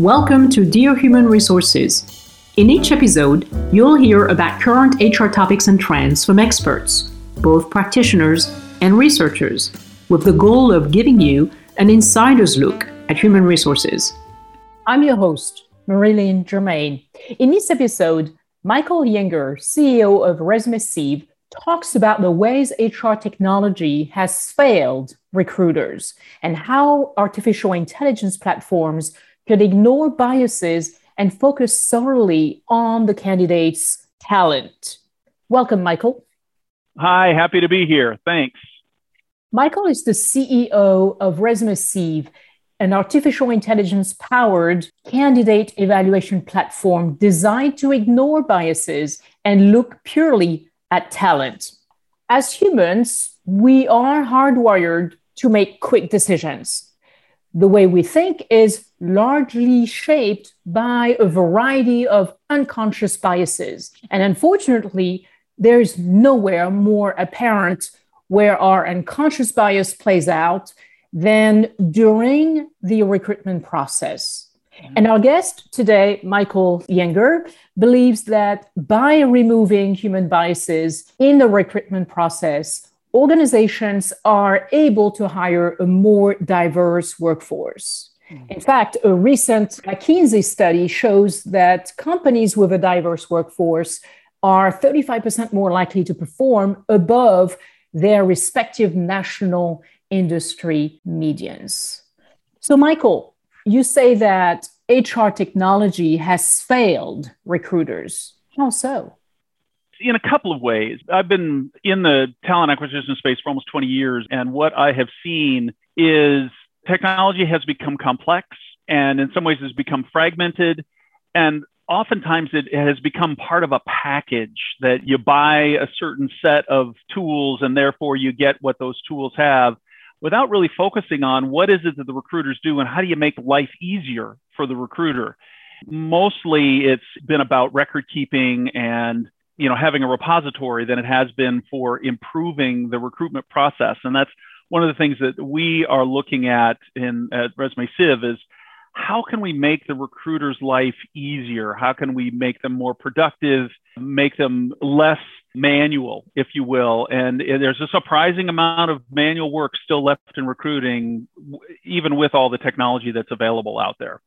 Welcome to Dear Human Resources. In each episode, you'll hear about current HR topics and trends from experts, both practitioners and researchers, with the goal of giving you an insider's look at human resources. I'm your host, Marie-Line Germain. In this episode, Michael Yeanger, CEO of ResumeSieve, talks about the ways HR technology has failed recruiters and how artificial intelligence platforms could ignore biases and focus solely on the candidate's talent. Welcome, Michael. Hi, happy to be here. Thanks. Michael is the CEO of ResumeSieve, an artificial intelligence powered candidate evaluation platform designed to ignore biases and look purely at talent. As humans, we are hardwired to make quick decisions. The way we think is largely shaped by a variety of unconscious biases. And unfortunately, there's nowhere more apparent where our unconscious bias plays out than during the recruitment process. Mm-hmm. And our guest today, Michael Yeanger, believes that by removing human biases in the recruitment process, organizations are able to hire a more diverse workforce. Mm-hmm. In fact, a recent McKinsey study shows that companies with a diverse workforce are 35% more likely to perform above their respective national industry medians. So, Michael, you say that HR technology has failed recruiters. How so? In a couple of ways. I've been in the talent acquisition space for almost 20 years, and what I have seen is technology has become complex and in some ways has become fragmented. And oftentimes it has become part of a package that you buy a certain set of tools and therefore you get what those tools have without really focusing on what is it that the recruiters do and how do you make life easier for the recruiter. Mostly it's been about record keeping and you know having a repository than it has been for improving the recruitment process. And that's one of the things that we are looking at in at ResumeSieve is how can we make the recruiter's life easier? How can we make them more productive, make them less manual, if you will? And there's a surprising amount of manual work still left in recruiting, even with all the technology that's available out there.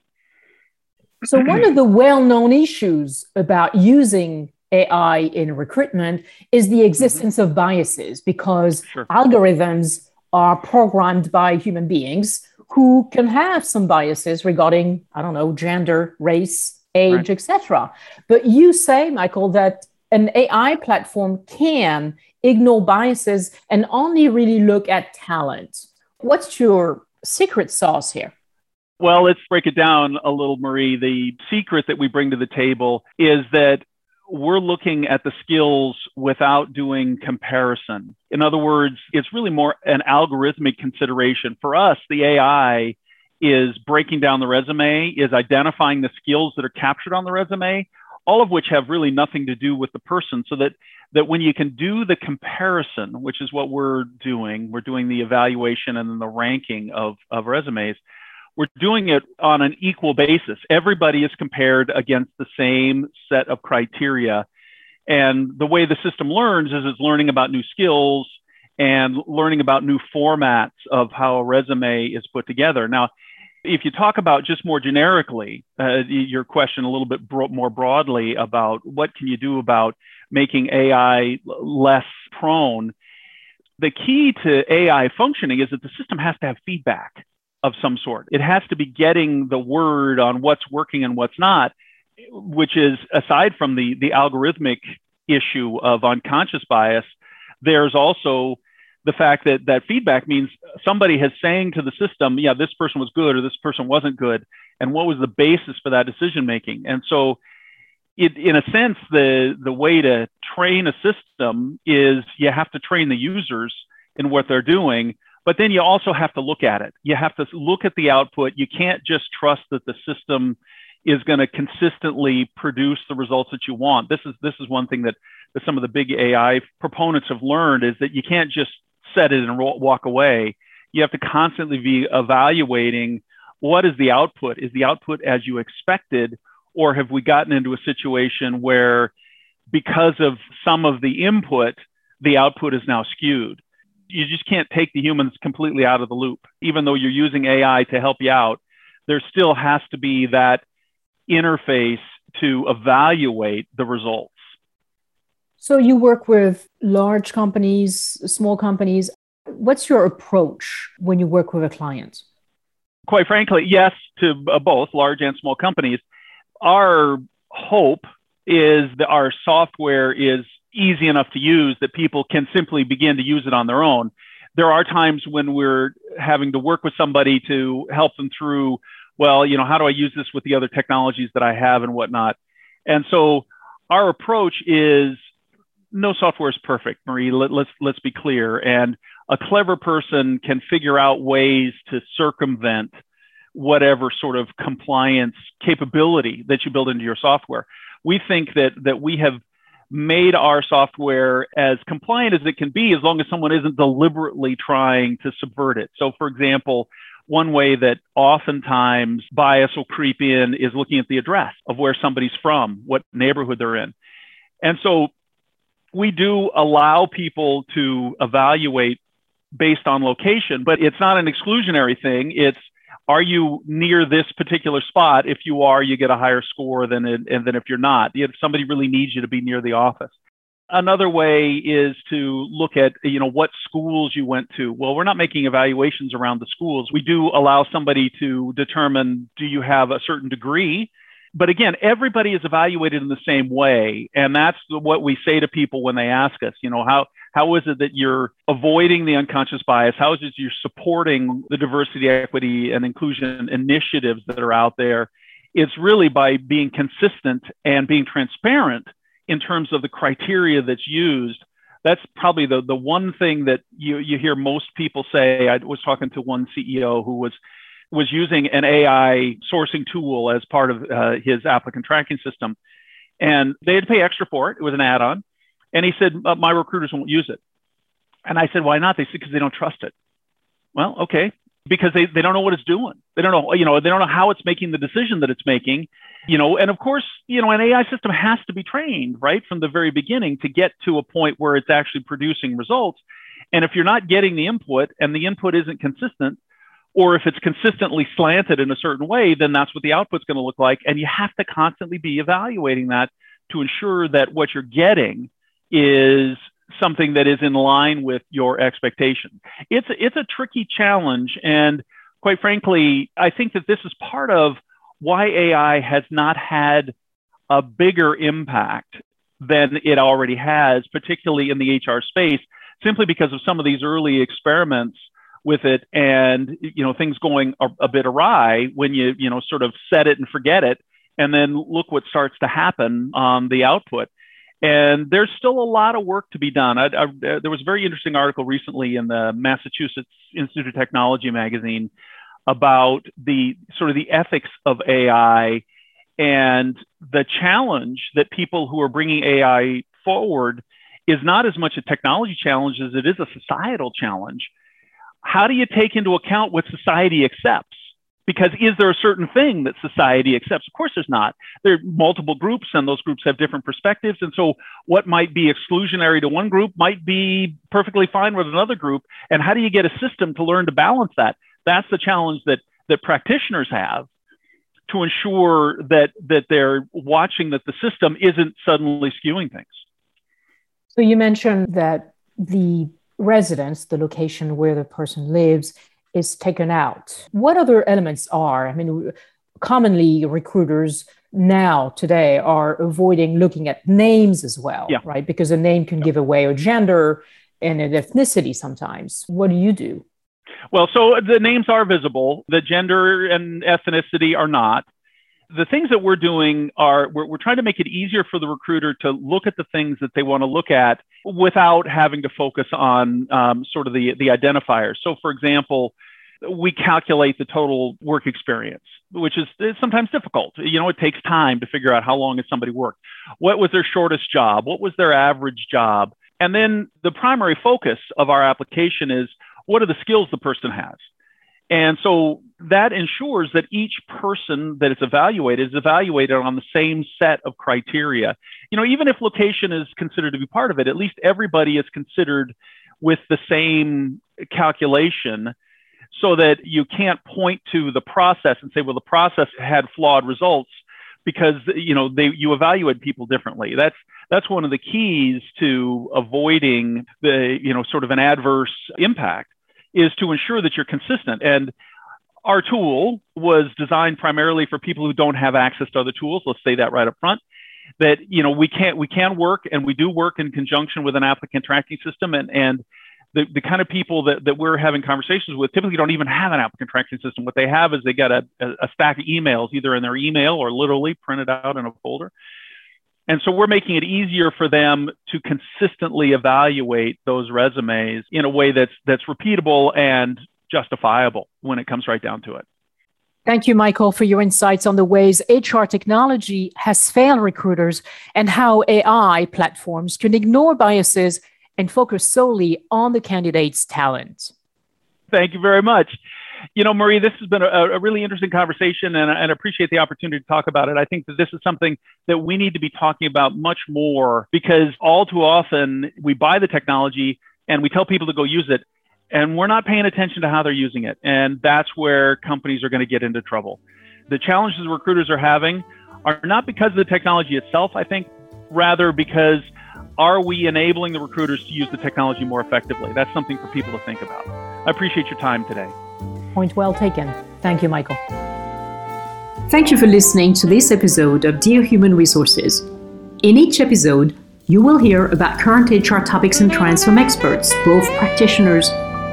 So, one of the well known issues about using AI in recruitment is the mm-hmm. existence of biases because sure. algorithms are programmed by human beings who can have some biases regarding, I don't know, gender, race, age, right. etc. But you say, Michael, that an AI platform can ignore biases and only really look at talent. What's your secret sauce here? Well, let's break it down a little, Marie. The secret that we bring to the table is that we're looking at the skills without doing comparison. In other words, it's really more an algorithmic consideration. For us, the AI is breaking down the resume, is identifying the skills that are captured on the resume, all of which have really nothing to do with the person. So that, that when you can do the comparison, which is what we're doing, we're doing the evaluation and then the ranking of, of resumes we're doing it on an equal basis. Everybody is compared against the same set of criteria. And the way the system learns is it's learning about new skills and learning about new formats of how a resume is put together. Now, if you talk about just more generically, uh, your question a little bit bro- more broadly about what can you do about making AI less prone, the key to AI functioning is that the system has to have feedback of some sort. It has to be getting the word on what's working and what's not, which is aside from the, the algorithmic issue of unconscious bias, there's also the fact that that feedback means somebody has saying to the system, yeah, this person was good or this person wasn't good. And what was the basis for that decision making? And so it, in a sense, the, the way to train a system is you have to train the users in what they're doing but then you also have to look at it. You have to look at the output. You can't just trust that the system is going to consistently produce the results that you want. This is this is one thing that, that some of the big AI proponents have learned is that you can't just set it and walk away. You have to constantly be evaluating what is the output? Is the output as you expected? Or have we gotten into a situation where, because of some of the input, the output is now skewed? You just can't take the humans completely out of the loop. Even though you're using AI to help you out, there still has to be that interface to evaluate the results. So you work with large companies, small companies. What's your approach when you work with a client? Quite frankly, yes to uh, both large and small companies our hope is that our software is easy enough to use that people can simply begin to use it on their own. There are times when we're having to work with somebody to help them through, well, you know, how do I use this with the other technologies that I have and whatnot? And so our approach is no software is perfect, Marie. Let, let's let's be clear. And a clever person can figure out ways to circumvent whatever sort of compliance capability that you build into your software. We think that that we have made our software as compliant as it can be as long as someone isn't deliberately trying to subvert it. So for example, one way that oftentimes bias will creep in is looking at the address of where somebody's from, what neighborhood they're in. And so we do allow people to evaluate based on location, but it's not an exclusionary thing. It's are you near this particular spot? If you are, you get a higher score than it, and then if you're not, if somebody really needs you to be near the office. Another way is to look at, you know, what schools you went to. Well, we're not making evaluations around the schools. We do allow somebody to determine do you have a certain degree but again, everybody is evaluated in the same way. And that's what we say to people when they ask us, you know, how, how is it that you're avoiding the unconscious bias? How is it you're supporting the diversity, equity, and inclusion initiatives that are out there? It's really by being consistent and being transparent in terms of the criteria that's used. That's probably the, the one thing that you, you hear most people say. I was talking to one CEO who was was using an AI sourcing tool as part of uh, his applicant tracking system. And they had to pay extra for it. It was an add on. And he said, uh, My recruiters won't use it. And I said, Why not? They said, Because they don't trust it. Well, okay. Because they, they don't know what it's doing. They don't know, you know, they don't know how it's making the decision that it's making. You know, and of course, you know, an AI system has to be trained right from the very beginning to get to a point where it's actually producing results. And if you're not getting the input and the input isn't consistent, or if it's consistently slanted in a certain way, then that's what the output's going to look like. And you have to constantly be evaluating that to ensure that what you're getting is something that is in line with your expectations. It's it's a tricky challenge, and quite frankly, I think that this is part of why AI has not had a bigger impact than it already has, particularly in the HR space, simply because of some of these early experiments with it and you know things going a, a, bit awry when you you know sort of set it and forget it and then look what starts to happen on the output. And there's still a lot of work to be done. I, I, uh, there was a very interesting article recently in the massachusetts institute of technology magazine about the sort of the ethics of ai and the challenge that people who are bringing ai forward is not as much a technology challenge as it is a societal challenge how do you take into account what society accepts? Because is there a certain thing that society accepts? Of course, there's not. There are multiple groups, and those groups have different perspectives. And so, what might be exclusionary to one group might be perfectly fine with another group. And how do you get a system to learn to balance that? That's the challenge that that practitioners have to ensure that that they're watching that the system isn't suddenly skewing things. So you mentioned that the residence, the location where the person lives, is taken out. What other elements are? I mean, commonly recruiters now today are avoiding looking at names as well, yeah. right? Because a name can yeah. give away a gender and an ethnicity sometimes. What do you do? Well, so the names are visible, the gender and ethnicity are not the things that we're doing are we're, we're, trying to make it easier for the recruiter to look at the things that they want to look at without having to focus on um, sort of the, the identifiers. So, for example, we calculate the total work experience, which is, is sometimes difficult. You know, it takes time to figure out how long has somebody worked. What was their shortest job? What was their average job? And then the primary focus of our application is what are the skills the person has? And so that ensures that each person that is evaluated is evaluated on the same set of criteria. You know, even if location is considered to be part of it, at least everybody is considered with the same calculation so that you can't point to the process and say, well, the process had flawed results because you know they you evaluate people differently. That's that's one of the keys to avoiding the you know sort of an adverse impact is to ensure that you're consistent and our tool was designed primarily for people who don't have access to other tools let's say that right up front that you know we can't we can work and we do work in conjunction with an applicant tracking system and and the, the kind of people that, that we're having conversations with typically don't even have an applicant tracking system. What they have is they get a, a stack of emails, either in their email or literally printed out in a folder. And so we're making it easier for them to consistently evaluate those resumes in a way that's that's repeatable and justifiable when it comes right down to it. Thank you, Michael, for your insights on the ways HR technology has failed recruiters and how AI platforms can ignore biases and focus solely on the candidate's talent. Thank you very much. You know, Marie, this has been a, a really interesting conversation, and, and I appreciate the opportunity to talk about it. I think that this is something that we need to be talking about much more because all too often we buy the technology and we tell people to go use it, and we're not paying attention to how they're using it. And that's where companies are going to get into trouble. The challenges recruiters are having are not because of the technology itself, I think, rather because are we enabling the recruiters to use the technology more effectively? That's something for people to think about. I appreciate your time today. Point well taken. Thank you, Michael. Thank you for listening to this episode of Dear Human Resources. In each episode, you will hear about current HR topics and trends from experts, both practitioners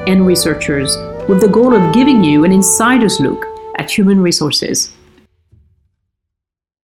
and researchers, with the goal of giving you an insider's look at human resources.